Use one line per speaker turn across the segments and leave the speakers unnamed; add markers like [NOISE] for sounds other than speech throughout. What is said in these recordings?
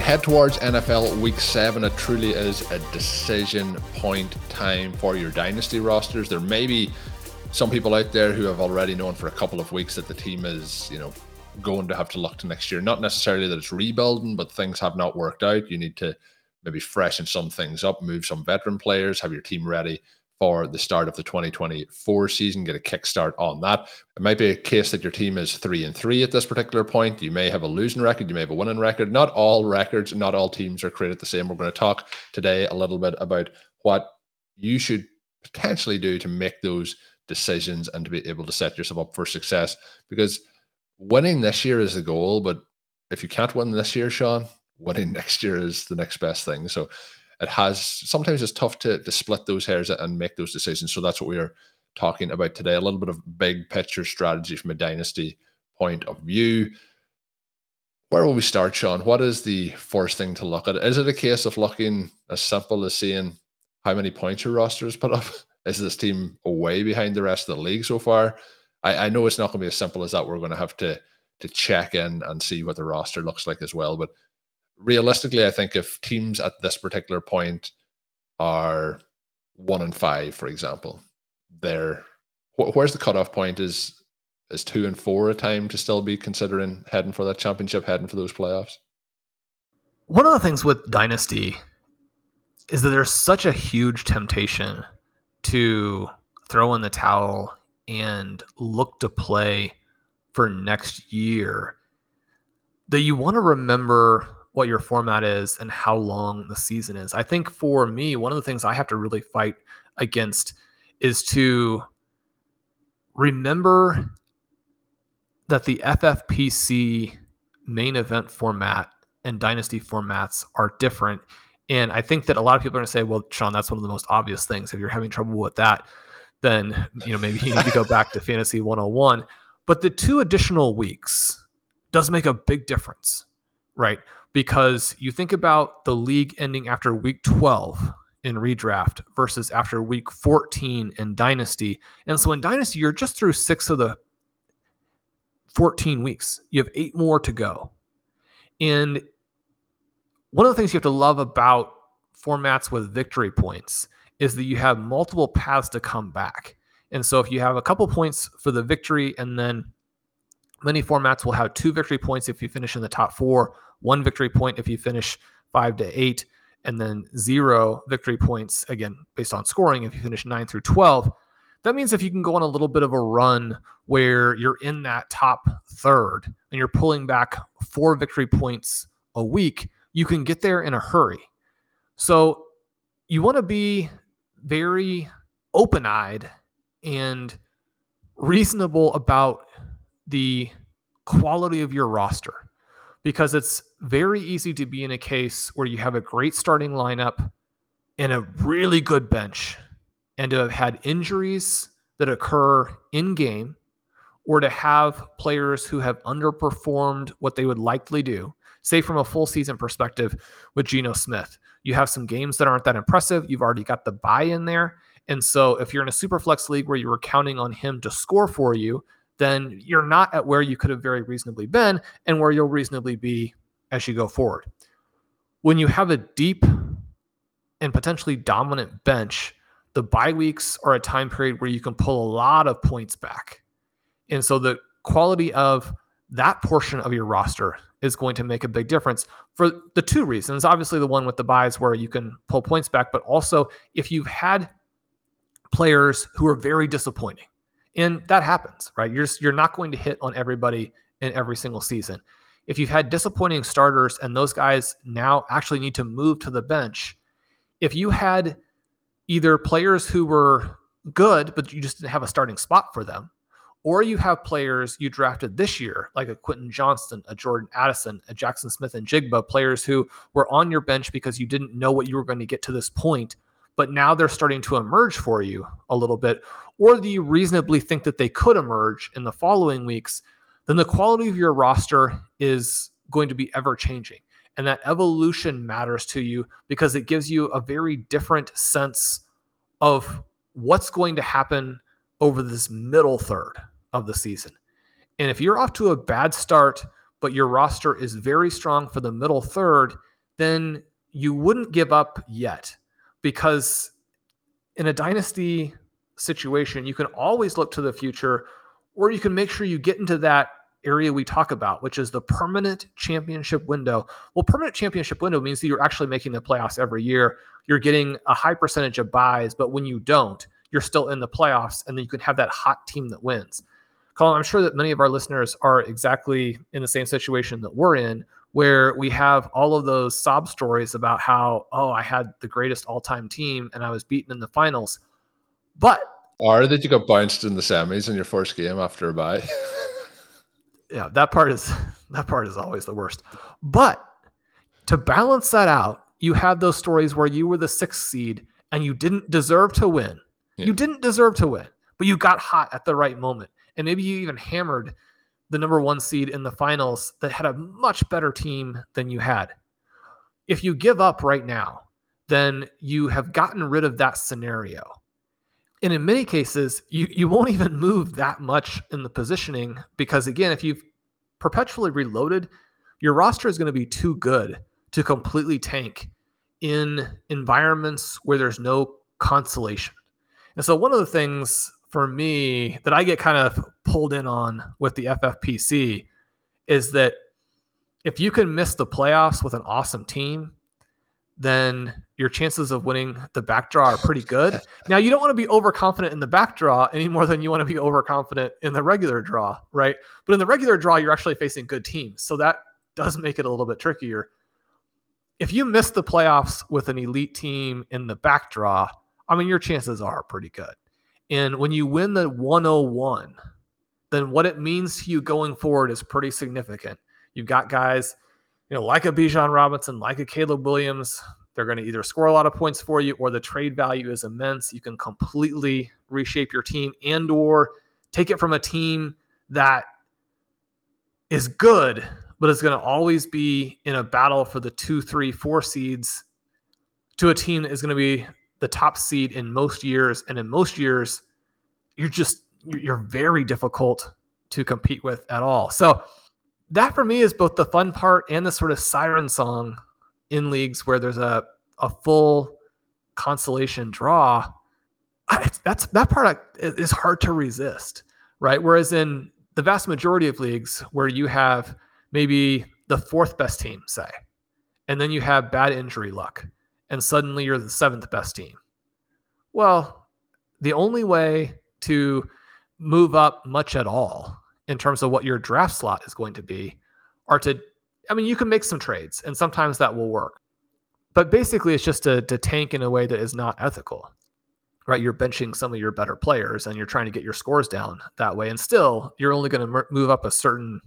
We head towards NFL Week 7, it truly is a decision point time for your dynasty rosters. There may be some people out there who have already known for a couple of weeks that the team is, you know, going to have to look to next year. Not necessarily that it's rebuilding, but things have not worked out. You need to maybe freshen some things up, move some veteran players, have your team ready for the start of the 2024 season, get a kickstart on that. It might be a case that your team is three and three at this particular point. You may have a losing record, you may have a winning record. Not all records, not all teams are created the same. We're going to talk today a little bit about what you should potentially do to make those decisions and to be able to set yourself up for success because winning this year is the goal, but if you can't win this year, Shawn, winning [LAUGHS] next year is the next best thing. So it has sometimes it's tough to, to split those hairs and make those decisions. So that's what we are talking about today. A little bit of big picture strategy from a dynasty point of view. Where will we start, Shawn? What is the first thing to look at? Is it a case of looking as simple as seeing how many points your roster has put up? [LAUGHS] Is this team away behind the rest of the league so far? I, I know it's not going to be as simple as that. We're going to have to to check in and see what the roster looks like as well. But realistically, I think if teams at this particular point are one and five, for example, they're wh- where's the cutoff point? Is is two and four a time to still be considering heading for that championship, heading for those playoffs?
One of the things with Dynasty is that there's such a huge temptation to throw in the towel and look to play for next year that you want to remember what your format is and how long the season is. I think for me, one of the things I have to really fight against is to remember that the FFPC main event format and dynasty formats are different. And I think that a lot of people are going to say, well, Shawn, that's one of the most obvious things. If you're having trouble with that, then you know maybe you need to go back to [LAUGHS] fantasy 101 but the two additional weeks does make a big difference right because you think about the league ending after week 12 in redraft versus after week 14 in dynasty. And so in dynasty you're just through six of the 14 weeks. You have eight more to go. And one of the things you have to love about formats with victory points is that you have multiple paths to come back. And so if you have a couple points for the victory, and then many formats will have two victory points if you finish in the top four, one victory point if you finish five to eight, and then zero victory points, again, based on scoring, if you finish nine through 12. That means if you can go on a little bit of a run where you're in that top third and you're pulling back four victory points a week, you can get there in a hurry. So you want to be very open eyed and reasonable about the quality of your roster because it's very easy to be in a case where you have a great starting lineup and a really good bench and to have had injuries that occur in game or to have players who have underperformed what they would likely do Say from a full season perspective with Geno Smith, you have some games that aren't that impressive. You've already got the buy in there. And so if you're in a super flex league where you were counting on him to score for you, then you're not at where you could have very reasonably been and where you'll reasonably be as you go forward. When you have a deep and potentially dominant bench, the bye weeks are a time period where you can pull a lot of points back. And so the quality of that portion of your roster is going to make a big difference for the two reasons. Obviously, the one with the buys where you can pull points back, but also if you've had players who are very disappointing, and that happens, right? You're you're not going to hit on everybody in every single season. If you've had disappointing starters and those guys now actually need to move to the bench, if you had either players who were good but you just didn't have a starting spot for them, or you have players you drafted this year, like a Quentin Johnston, a Jordan Addison, a Jaxon Smith-Njigba, players who were on your bench because you didn't know what you were going to get to this point, but now they're starting to emerge for you a little bit, or do you reasonably think that they could emerge in the following weeks, then the quality of your roster is going to be ever changing. And that evolution matters to you because it gives you a very different sense of what's going to happen over this middle third of the season. And if you're off to a bad start, but your roster is very strong for the middle third, then you wouldn't give up yet because in a dynasty situation, you can always look to the future or you can make sure you get into that area we talk about, which is the permanent championship window. Well, permanent championship window means that you're actually making the playoffs every year. You're getting a high percentage of buys, but when you don't, you're still in the playoffs and then you can have that hot team that wins. Colm, I'm sure that many of our listeners are exactly in the same situation that we're in, where we have all of those sob stories about how, oh, I had the greatest all time team and I was beaten in the finals. But
or that you got bounced in the semis in your first game after a bye. [LAUGHS]
yeah, that part is [LAUGHS] that part is always the worst. But to balance that out, you have those stories where you were the sixth seed and you didn't deserve to win. Yeah. You didn't deserve to win, but you got hot at the right moment. And maybe you even hammered the number one seed in the finals that had a much better team than you had. If you give up right now, then you have gotten rid of that scenario. And in many cases, you, you won't even move that much in the positioning because, again, if you've perpetually reloaded, your roster is going to be too good to completely tank in environments where there's no consolation. And so, one of the things for me that I get kind of pulled in on with the FFPC is that if you can miss the playoffs with an awesome team, then your chances of winning the back draw are pretty good. Now, you don't want to be overconfident in the back draw any more than you want to be overconfident in the regular draw, right? But in the regular draw, you're actually facing good teams. So that does make it a little bit trickier. If you miss the playoffs with an elite team in the back draw, I mean, your chances are pretty good. And when you win the 101, then what it means to you going forward is pretty significant. You've got guys you know, like a Bijan Robinson, like a Caleb Williams, they're going to either score a lot of points for you or the trade value is immense. You can completely reshape your team and or take it from a team that is good, but is going to always be in a battle for the two, three, four seeds to a team that is going to be the top seed in most years. And in most years, you're just, you're very difficult to compete with at all. So that for me is both the fun part and the sort of siren song in leagues where there's a a full consolation draw. that's that part is hard to resist, right? Whereas in the vast majority of leagues where you have maybe the fourth best team, say, and then you have bad injury luck, and suddenly you're the seventh best team. Well, the only way to move up much at all in terms of what your draft slot is going to be are to I mean, you can make some trades and sometimes that will work. But basically, it's just to, to tank in a way that is not ethical, right? You're benching some of your better players and you're trying to get your scores down that way. And still, you're only going to move up a certain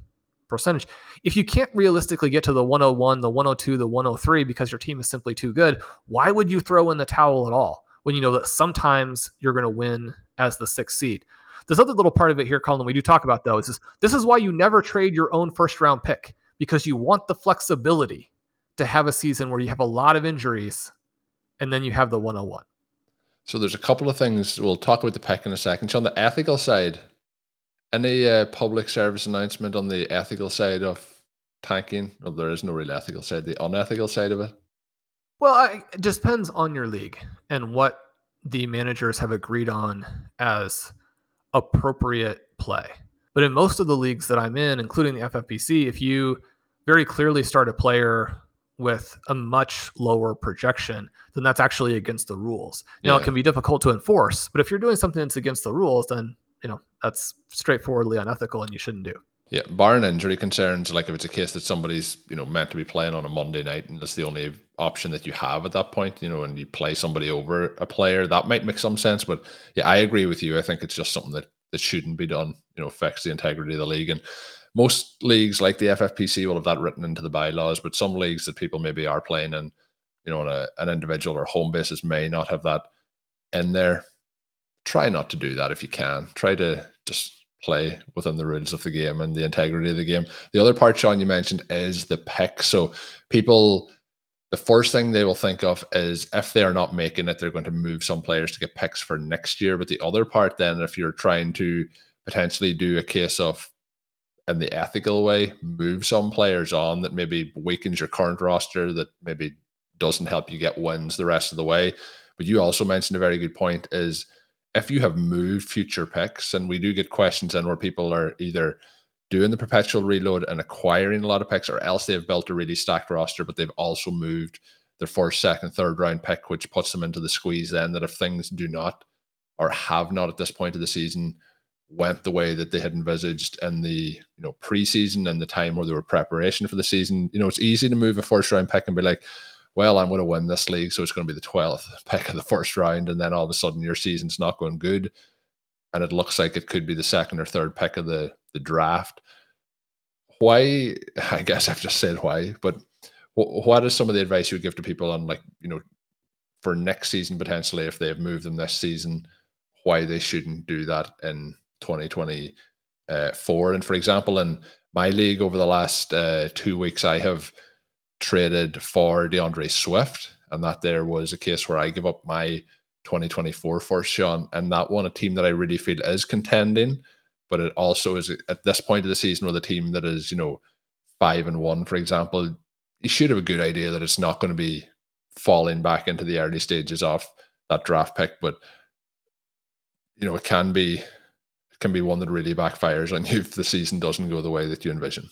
percentage. If you can't realistically get to the 101, the 102, the 103 because your team is simply too good, why would you throw in the towel at all when you know that sometimes you're going to win as the sixth seed? This other little part of it here, Colm, we do talk about though is this, this is why you never trade your own first round pick because you want the flexibility to have a season where you have a lot of injuries and then you have the 101.
So there's a couple of things we'll talk about the pick in a second. So on the ethical side, any uh, public service announcement on the ethical side of tanking? Well, there is no real ethical side. The unethical side of it.
Well, I, it just depends on your league and what the managers have agreed on as appropriate play. But in most of the leagues that I'm in, including the FFPC, if you very clearly start a player with a much lower projection, then that's actually against the rules. Now, yeah. it can be difficult to enforce, but if you're doing something that's against the rules, then you know that's straightforwardly unethical and you shouldn't do.
Yeah, barring injury concerns, like if it's a case that somebody's you know meant to be playing on a Monday night and that's the only option that you have at that point, you know, and you play somebody over a player, that might make some sense. But yeah, I agree with you. I think it's just something that that shouldn't be done. You know, affects the integrity of the league and most leagues like the FFPC will have that written into the bylaws, but some leagues that people maybe are playing in, you know, on a, an individual or home basis may not have that in there. Try not to do that if you can. Try to just play within the rules of the game and the integrity of the game. The other part, Shawn, you mentioned is the pick. So people, the first thing they will think of is if they are not making it, they're going to move some players to get picks for next year. But the other part, then, if you're trying to potentially do a case of in the ethical way, move some players on that maybe weakens your current roster, that maybe doesn't help you get wins the rest of the way. But you also mentioned a very good point is if you have moved future picks, and we do get questions in where people are either doing the perpetual reload and acquiring a lot of picks, or else they've built a really stacked roster, but they've also moved their first, second, third round pick, which puts them into the squeeze then that if things do not or have not at this point of the season went the way that they had envisaged in the you know preseason and the time where they were preparation for the season. You know, it's easy to move a first round pick and be like, well, I'm going to win this league, so it's going to be the 12th pick of the first round, and then all of a sudden your season's not going good, and it looks like it could be the second or third pick of the the draft. Why? [LAUGHS] I guess I've just said why, but what is some of the advice you would give to people on like you know for next season potentially if they have moved them this season, why they shouldn't do that in 2024. And for example, in my league over the last uh, two weeks, I have traded for D'Andre Swift, and that there was a case where I give up my 2024 for Sean, and that one a team that I really feel is contending, but it also is at this point of the season with a team that is, you know, five and one, for example, you should have a good idea that it's not going to be falling back into the early stages of that draft pick, but you know, it can be it can be one that really backfires on you if the season doesn't go the way that you envision.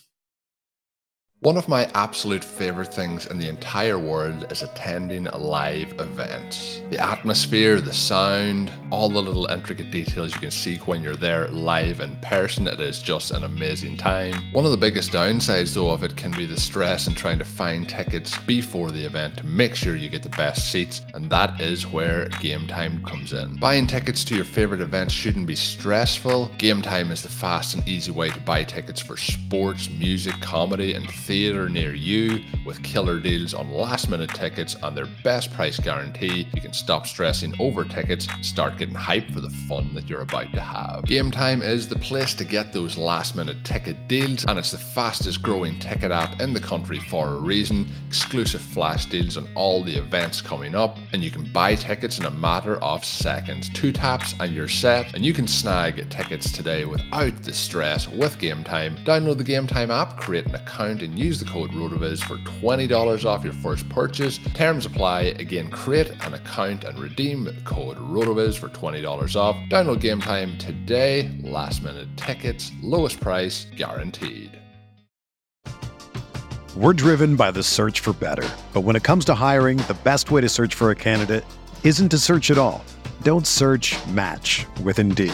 One of my absolute favorite things in the entire world is attending live events. The atmosphere, the sound, all the little intricate details you can see when you're there live in person, it is just an amazing time. One of the biggest downsides though of it can be the stress in trying to find tickets before the event to make sure you get the best seats, and that is where Gametime comes in. Buying tickets to your favorite events shouldn't be stressful. Gametime is the fast and easy way to buy tickets for sports, music, comedy, and theatre near you with killer deals on last minute tickets and their best price guarantee. You can stop stressing over tickets start getting hyped for the fun that you're about to have. Gametime is the place to get those last minute ticket deals, and it's the fastest growing ticket app in the country for a reason. Exclusive flash deals on all the events coming up, and you can buy tickets in a matter of seconds. Two taps and you're set, and you can snag tickets today without the stress with Gametime. Download the Gametime app, create an account, and use the code RotoViz for $20 off your first purchase. Terms apply. Again, create an account and redeem code RotoViz for $20 off. Download Gametime today. Last minute tickets, lowest price guaranteed.
We're driven by the search for better. But when it comes to hiring, the best way to search for a candidate isn't to search at all. Don't search match with Indeed.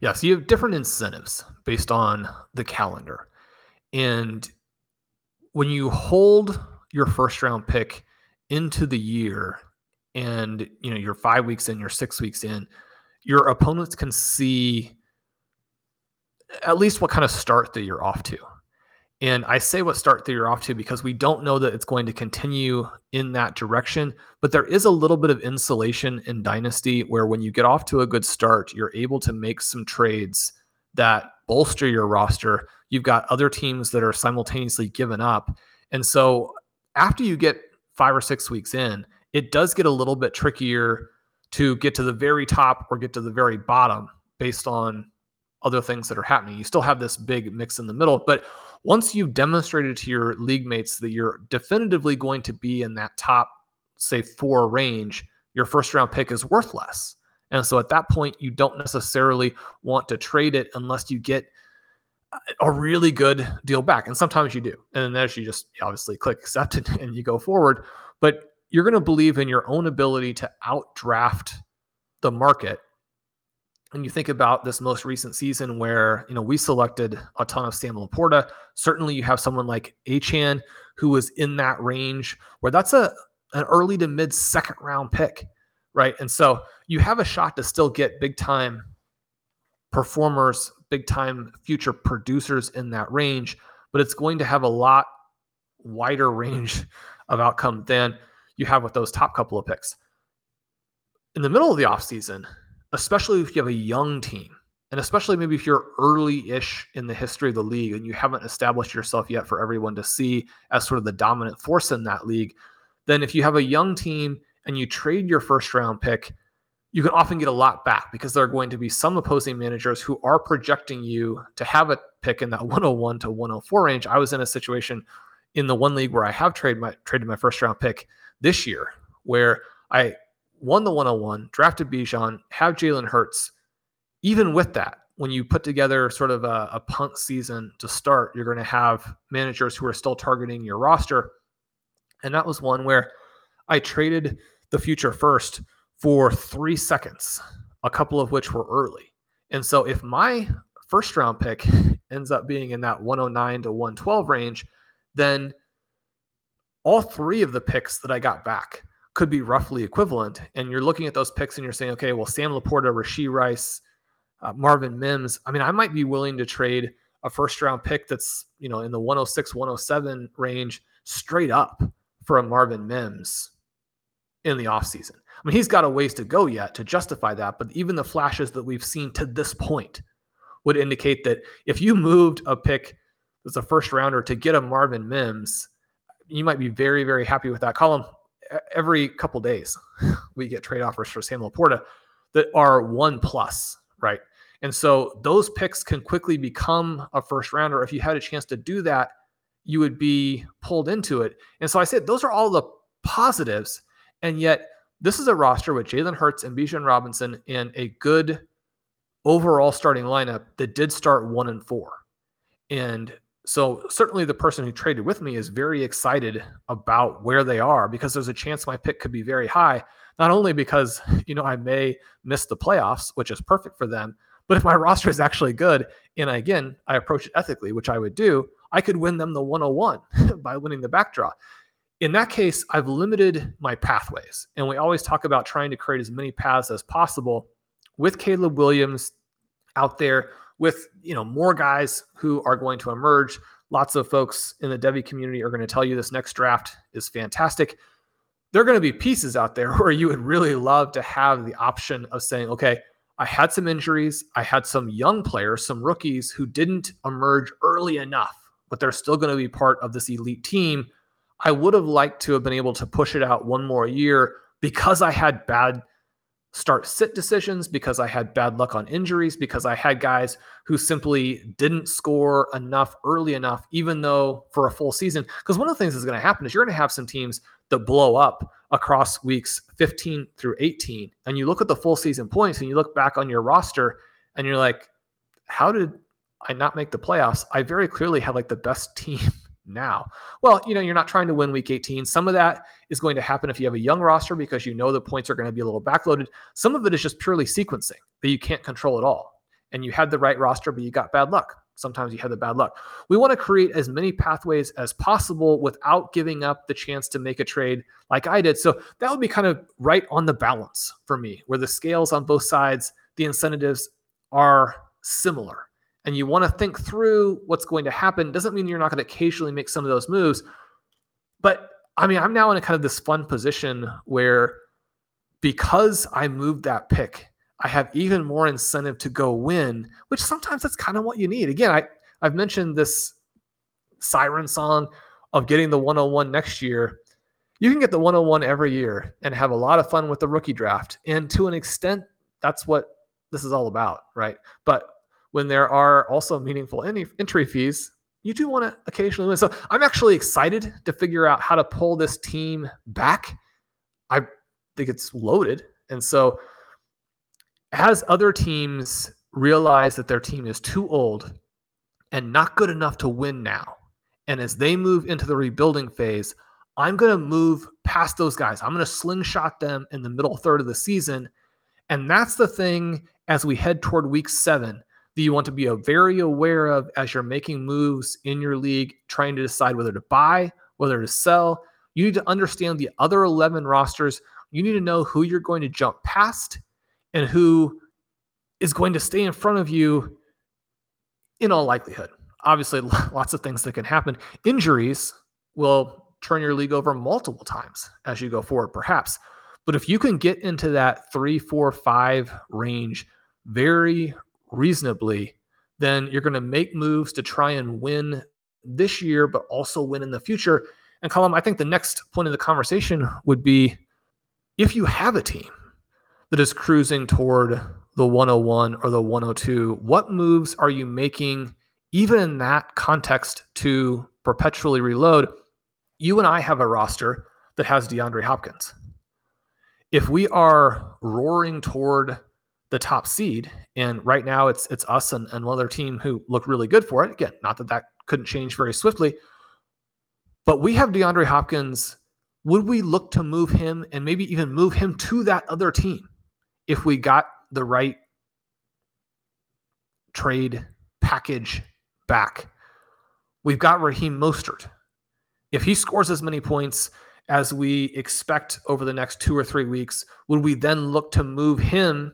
Yeah, so you have different incentives based on the calendar. And when you hold your first round pick into the year and you know you're 5 weeks in, you're 6 weeks in, your opponents can see at least what kind of start that you're off to. And I say what start that you're off to because we don't know that it's going to continue in that direction. But there is a little bit of insulation in Dynasty where when you get off to a good start, you're able to make some trades that bolster your roster. You've got other teams that are simultaneously given up. And so after you get five or six weeks in, it does get a little bit trickier to get to the very top or get to the very bottom based on other things that are happening. You still have this big mix in the middle, but once you've demonstrated to your league mates that you're definitively going to be in that top, say, four range, your first round pick is worth less. And so at that point, you don't necessarily want to trade it unless you get a really good deal back. And sometimes you do. And then as you just obviously click accept [LAUGHS] and you go forward. But you're going to believe in your own ability to outdraft the market and you think about this most recent season where you know we selected a ton of Sam LaPorta. Certainly, you have someone like Achane who was in that range where that's a an early to mid second round pick, right? And so you have a shot to still get big time performers, big time future producers in that range, but it's going to have a lot wider range of outcome than you have with those top couple of picks. In the middle of the offseason, especially if you have a young team, and especially maybe if you're early ish in the history of the league and you haven't established yourself yet for everyone to see as sort of the dominant force in that league, then if you have a young team and you trade your first round pick, you can often get a lot back because there are going to be some opposing managers who are projecting you to have a pick in that [LAUGHS] 101 to 104 range. I was in a situation in the one league where I have traded my traded my first round pick this year where I won the 101, drafted Bijan, have Jalen Hurts. Even with that, when you put together sort of a, a season to start, you're going to have managers who are still targeting your roster. And that was one where I traded the future first for three seconds, a couple of which were early. And so if my first round pick ends up being in that 109 to 112 range, then all three of the picks that I got back could be roughly equivalent. And you're looking at those picks and you're saying, okay, well, Sam LaPorta, Rashee Rice, uh, Marvin Mims. I mean, I might be willing to trade a first round pick that's, you know, in the 106, 107 range straight up for a Marvin Mims in the offseason. I mean, he's got a ways to go yet to justify that, but even the flashes that we've seen to this point would indicate that if you moved a pick as a first rounder to get a Marvin Mims, you might be very, very happy with that Colm every couple days [LAUGHS] we get trade offers for Sam LaPorta that are one plus, right? And so those picks can quickly become a first rounder. If you had a chance to do that, you would be pulled into it. And so I said those are all the positives. And yet this is a roster with Jalen Hurts and Bijan Robinson in a good overall starting lineup that did start one and four. And so certainly the person who traded with me is very excited about where they are because there's a chance my pick could be very high. Not only because you know I may miss the playoffs, which is perfect for them, but if my [LAUGHS] roster is actually good and again I approach it ethically, which I would do, I could win them the 101 [LAUGHS] by winning the backdraw. In that case, I've limited my pathways, and we always talk about trying to create as many paths as possible. With Caleb Williams out there, with you know more guys who are going to emerge. Lots of folks in the Devy community are going to tell you this next draft is fantastic. There are going to be pieces out there [LAUGHS] where you would really love to have the option of saying, okay, I had some injuries. I had some young players, some rookies who didn't emerge early enough, but they're still going to be part of this elite team. I would have liked to have been able to push it out one more year because I had bad start sit decisions because I had bad luck on injuries, because I had guys who simply didn't score enough early enough, even though for a full season. Because one of the things that's going to happen is you're going to have some teams that blow up across weeks 15 through 18. And you look at the full season points and you look back on your roster and you're like, how did I not make the playoffs? I very clearly had like the best [LAUGHS] team now. Well, you know, you're not trying to win week 18. Some of that is going to happen if you have a young roster because you know the points are going to be a little backloaded. Some of it is just purely sequencing that you can't control at all. And you had the right roster, but you got bad luck. Sometimes you have the bad luck. We want to create as many pathways as possible without giving up the chance to make a trade like I did. So that would be kind of right on the balance for me, where the scales on both sides, the incentives are similar and you want to think through what's going to happen doesn't mean you're not going to occasionally make some of those moves. But i mean i'm now in a kind of this fun position where because i moved that pick i have even more incentive to go win which sometimes that's kind of what you need. Again i i've mentioned this siren song of getting the 101 next year. You can get the 101 every year and have a lot of fun with the rookie draft and to an extent that's what this is all about right? But when there are also meaningful entry fees, you do want to occasionally win. So I'm actually excited to figure out how to pull this team back. I think it's loaded. And so as other teams realize that their team is too old and not good enough to win now, and as they move into the rebuilding phase, I'm going to move past those guys. I'm going to slingshot them in the middle third of the season. And that's the thing as we head toward week seven that you want to be very aware of as you're making moves in your league, trying to decide whether to buy, whether to sell. You need to understand the other 11 rosters. You need to know who you're going to jump past and who is going to stay in front of you in all likelihood. Obviously, [LAUGHS] lots of things that can happen. Injuries will turn your league over multiple times as you go forward, perhaps. But if you can get into that three, four, five range very reasonably, then you're going to make moves to try and win this year, but also win in the future. And Colm, I think the next point of the conversation would be if you have a team that is cruising toward the 101 or the 102, what moves are you making, even in that context, to perpetually reload? You and I have a roster that has DeAndre Hopkins. If we are roaring toward the top seed. And right now it's it's us and, and one other team who look really good for it. Again, not that that couldn't change very swiftly, but we have DeAndre Hopkins. Would we look to move him and maybe even move him to that other team if we got the right trade package back? We've got Raheem Mostert. If he scores as many points as we expect over the next two or three weeks, would we then look to move him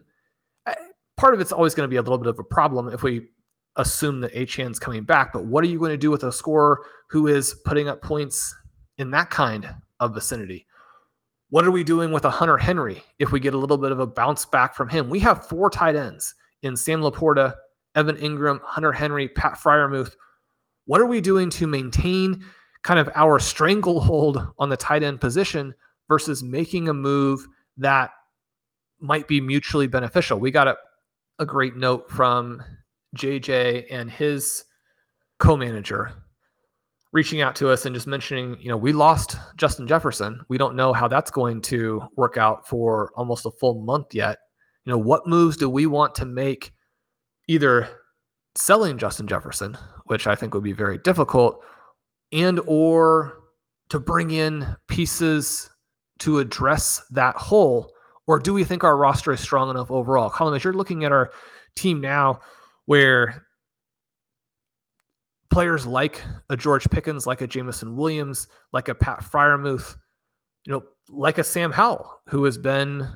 part of it's always going to be a little bit of a problem if we assume that Achane's coming back. But what are you going to do with a scorer who is putting up points in that kind of vicinity? What are we doing with a Hunter Henry if we get a little bit of a bounce back from him? We have four tight ends in Sam LaPorta, Evan Engram, Hunter Henry, Pat Freiermuth. What are we doing to maintain kind of our stranglehold on the tight end position versus making a move that might be mutually beneficial? We got to a great note from JJ and his co-manager reaching out to us and just mentioning, you know, we lost Justin Jefferson. We don't know how that's going to work out for almost a full month yet. You know, what moves do we want to make either selling Justin Jefferson, which I think would be very difficult, and or to bring in pieces to address that hole or do we think our roster is strong enough overall? Colm, as you're looking at our team now, where players like a George Pickens, like a Jameson Williams, like a Pat Freiermuth, you know, like a Sam Howell, who has been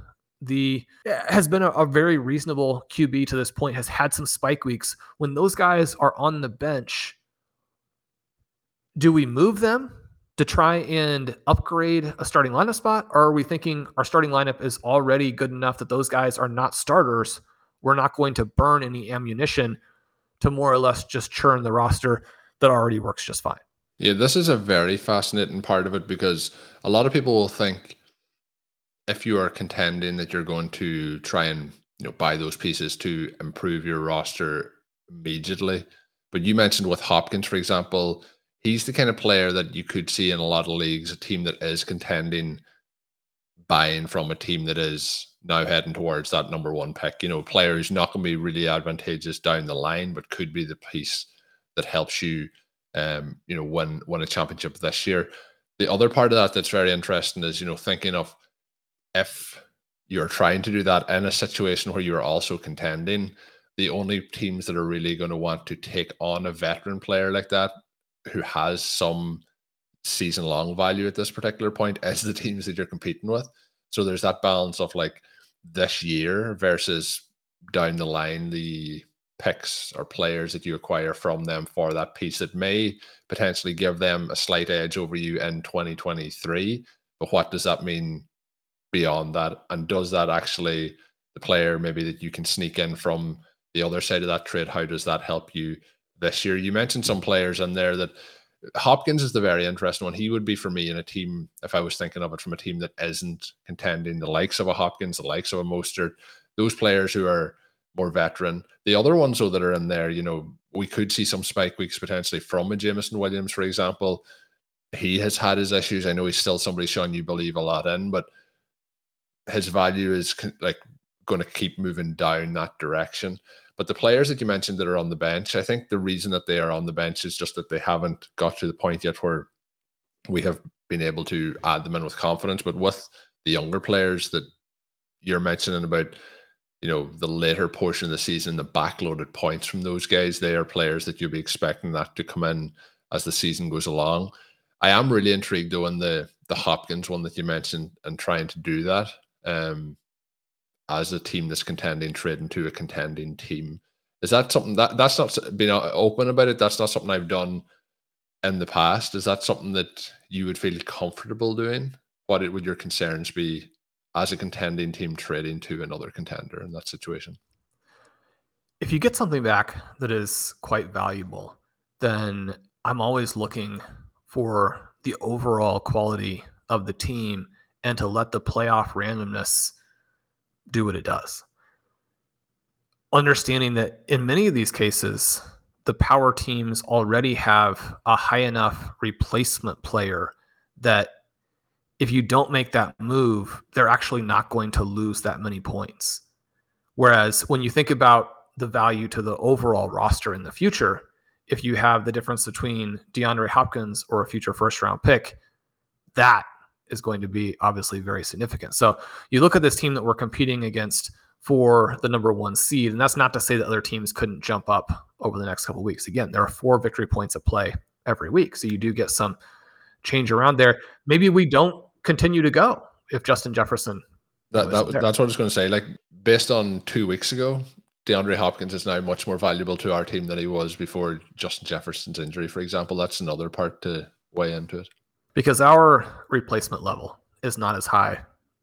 the has been a, a, very reasonable QB to this point, has had some spike weeks. When those guys are on the bench, do we move them? To try and upgrade a starting lineup spot? Or are we thinking our starting lineup is already good enough that those guys are not starters? We're not going to burn any ammunition to more or less just churn the roster that already works just fine.
Yeah, this is a very fascinating part of it because a lot of people will think if you are contending that you're going to try and you know buy those pieces to improve your roster immediately. But you mentioned with Hopkins, for example, he's the kind of player that you could see in a lot of leagues, a team that is contending buying from a team that is now heading towards that number one pick. You know, a player who's not going to be really advantageous down the line, but could be the piece that helps you, um, you know, win win a championship this year. The other part of that that's very interesting is, you know, thinking of if you're trying to do that in a situation where you're also contending, the only teams that are really going to want to take on a veteran player like that who has some season long value at this particular point is the [LAUGHS] teams that you're competing with. So there's that balance of like this year versus down the line, the picks or players that you acquire from them for that piece that may potentially give them a slight edge over you in 2023. But what does that mean beyond that? And does that actually, the player maybe that you can sneak in from the other side of that trade, how does that help you this year? You mentioned some players in there that Hopkins is the very interesting one. He would be for me in a team, if I was thinking of it from a team that isn't contending, the likes of a Hopkins, the likes of a Mostert, those players who are more veteran. The other ones, though, that are in there, you know, we could see some spike weeks potentially from a Jameson Williams, for example. He has had his issues. I know he's still somebody, Shawn, you believe a lot in, but his value is like going to keep moving down that direction. But the players that you mentioned that are on the bench, I think the reason that they are on the bench is just that they haven't got to the point yet where we have been able to add them in with confidence. But with the younger players that you're mentioning about, you know, the later portion of the season, the backloaded points from those guys, they are players that you'll be expecting that to come in as the season goes along. I am really intrigued though in the the Hopkins one that you mentioned and trying to do that. Um, as a team that's contending trade into a contending team. Is that something that that's not being open about it? That's not something I've done in the past. Is that something that you would feel comfortable doing? What it, would your concerns be as a contending team trading to another contender in that situation?
If you get something back that is quite valuable, then I'm always looking for the overall quality of the team and to let the playoff randomness do what it does. Understanding that in many of these cases, the power teams already have a high enough replacement player that if you don't make that move, they're actually not going to lose that many points. Whereas when you think about the value to the overall roster in the future, if you have the difference between DeAndre Hopkins or a future first round pick, that is going to be obviously very significant. So you look at this team that we're competing against for the number one seed, and that's not to say that other teams couldn't jump up over the next couple weeks. Again, there are four victory points at play every week, so you do get some change around there. Maybe we don't continue to go if Justin Jefferson.
That, that that's what I was going to say. Like based on two weeks ago, DeAndre Hopkins is now much more valuable to our team than he was before Justin Jefferson's injury, for example. That's another part to weigh into it
because our replacement level is not as high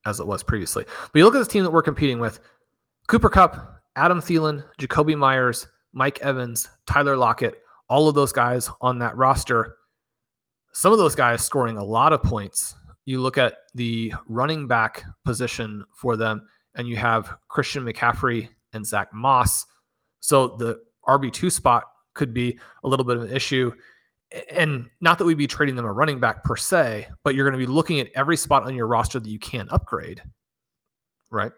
as it was previously. But you look at this team that we're competing with Cooper Kupp, Adam Thielen, Jakobi Meyers, Mike Evans, Tyler Lockett, all of those guys on that roster. Some of those guys scoring a lot of points. You look at the running back position for them, and you have Christian McCaffrey and Zack Moss. So the RB2 spot could be a little bit of an issue and not that we'd be trading them a running back per se, but you're going to be looking at every spot on your roster that you can upgrade, right?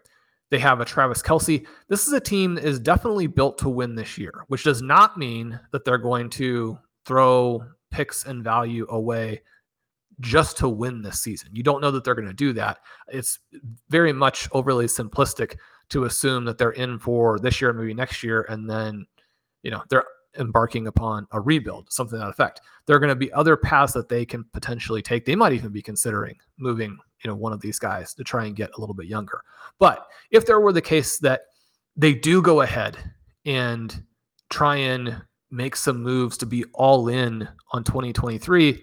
They have a Travis Kelce. This is a team that is definitely built to win this year, which does not mean that they're going to throw picks and value away just to win this season. You don't know that they're going to do that. It's very much overly simplistic to assume that they're in for this year, maybe next year, and then you know they're embarking upon a rebuild, something that effect. There are going to be other paths that they can potentially take. They might even be considering moving, you know, one of these guys to try and get a little bit younger. But if there were the case that they do go ahead and try and make some moves to be all in on 2023,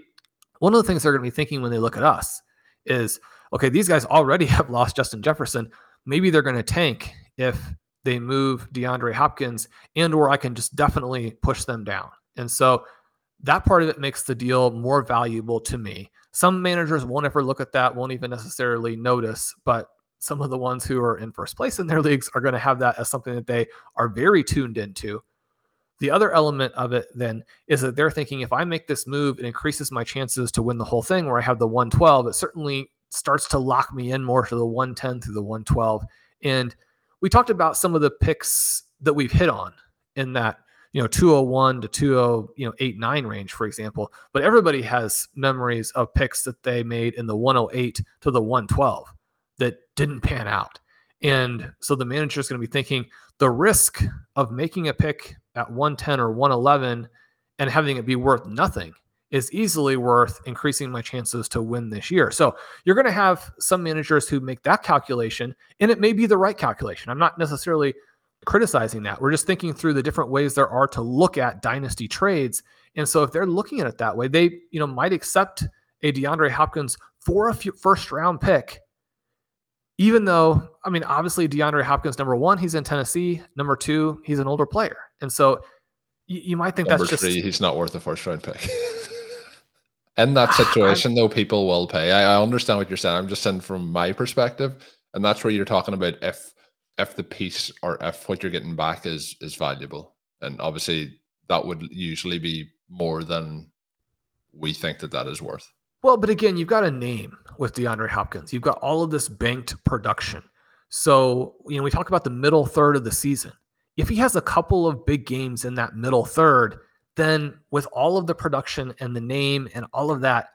one of the things they're going to be thinking when they look at us is, okay, these guys already [LAUGHS] have lost Justin Jefferson. Maybe they're going to tank if they move DeAndre Hopkins, and or I can just definitely push them down. And so that part of it makes the deal more valuable to me. Some managers won't ever look at that, won't even necessarily notice, but some of the ones who are in first place in their leagues are going to have that as something that they are very tuned into. The other element of it then is that they're thinking if I make this move, it increases my chances to win the whole thing where I have the 112. It certainly starts to lock me in more to the 110 through the 112. And we talked about some of the picks that we've hit on in that you know 201 to 20 you know 8 9 range for example but everybody has memories of picks that they made in the 108 to the 112 that didn't pan out. And so the manager is going to be thinking the risk of making a pick at 110 or 111 and having it be worth nothing is easily worth increasing my chances to win this year. So you're going to have some managers who make that calculation, and it may be the right calculation. I'm not necessarily criticizing that. We're just thinking through the different ways there are to look at dynasty trades. And so if they're looking at it that way, they you know might accept a DeAndre Hopkins for a first round pick. Even though, I mean, obviously DeAndre Hopkins, number one, he's in Tennessee. Number two, he's an older player. And so you, you might think
number
that's
three,
just
he's not worth a first round pick. [LAUGHS] In that [SIGHS] situation, though, people will pay. I, I understand what you're saying. I'm just saying from my perspective, and that's where you're talking about if if the piece or if what you're getting back is is valuable, and obviously that would usually be more than we think that that is worth.
Well, but again, you've got a name with DeAndre Hopkins. You've got all of this banked production. So, you know, we talk about the middle third of the season. If he has a couple of big games in that middle third, then with all of the production and the name and all of that,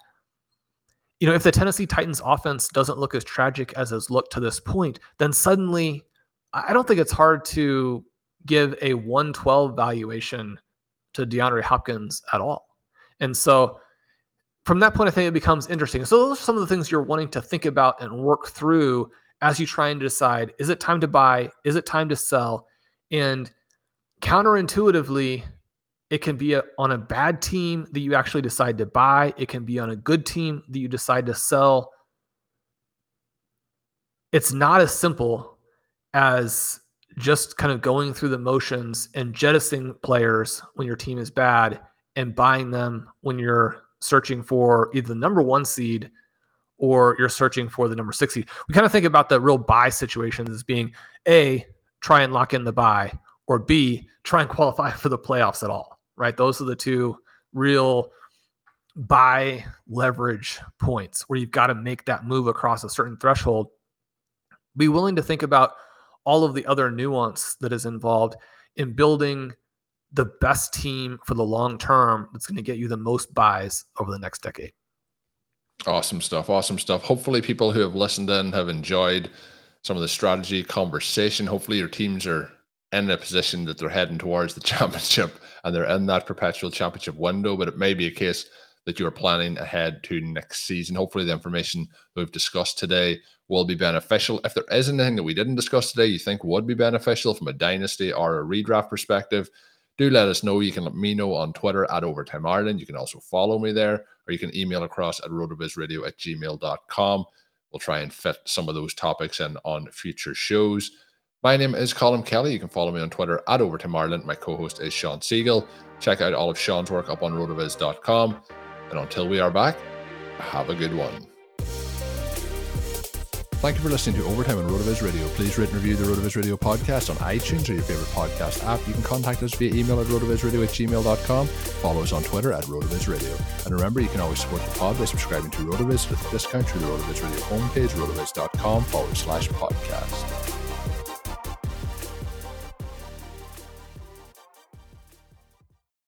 you know, if the Tennessee Titans offense doesn't look as tragic as it's looked to this point, then suddenly I don't think it's hard to give a 112 valuation to DeAndre Hopkins at all. And so from that point, I think it becomes interesting. So those are some of the things you're wanting to think about and work through as you try and decide is it time to buy? Is it time to sell? And counterintuitively, it can be a, on a bad team that you actually decide to buy. It can be on a good team that you decide to sell. It's not as simple as just kind of going through the motions and jettisoning players when your team is bad and buying them when you're searching for either the number one seed or you're searching for the number six seed. We kind of think about the real buy situations as being A, try and lock in the bye, or B, try and [LAUGHS] qualify for the playoffs at all right? Those are the two real buy leverage points where you've got to make that move across a certain threshold. Be willing to think about all of the other nuance that is involved in building the best team for the long term that's going to get you the most buys over the next decade.
Awesome stuff. Awesome stuff. Hopefully, people who have listened in have enjoyed some of the strategy conversation. Hopefully, your teams are in a position that they're heading towards the [LAUGHS] championship and they're in that perpetual championship window. But it may be a case that you're planning ahead to next season. Hopefully, the information we've discussed today will be beneficial. If there is anything that we didn't discuss today you think would be beneficial from a dynasty or a redraft perspective, do let us know. You can let me know on Twitter at Overtime Ireland. You can also follow me there, or you can email across at rotovizradio at gmail.com. We'll try and fit some of those topics in on future shows. My name is Colm Kelly. You can follow me on Twitter at Overtime Ireland. My co host is Shawn Siegele. Check out all of Shawn's work up on rotoviz.com. And until we are back, have a good one. Thank you for listening to Overtime on Rotoviz Radio. Please rate and review the Rotoviz Radio podcast on iTunes or your favorite podcast app. You can contact us via email at rotovizradio at gmail.com. Follow us on Twitter at Rotoviz Radio. And remember, you can always support the pod by subscribing to Rotoviz with a discount through the Rotoviz Radio homepage, rotoviz.com forward slash podcast.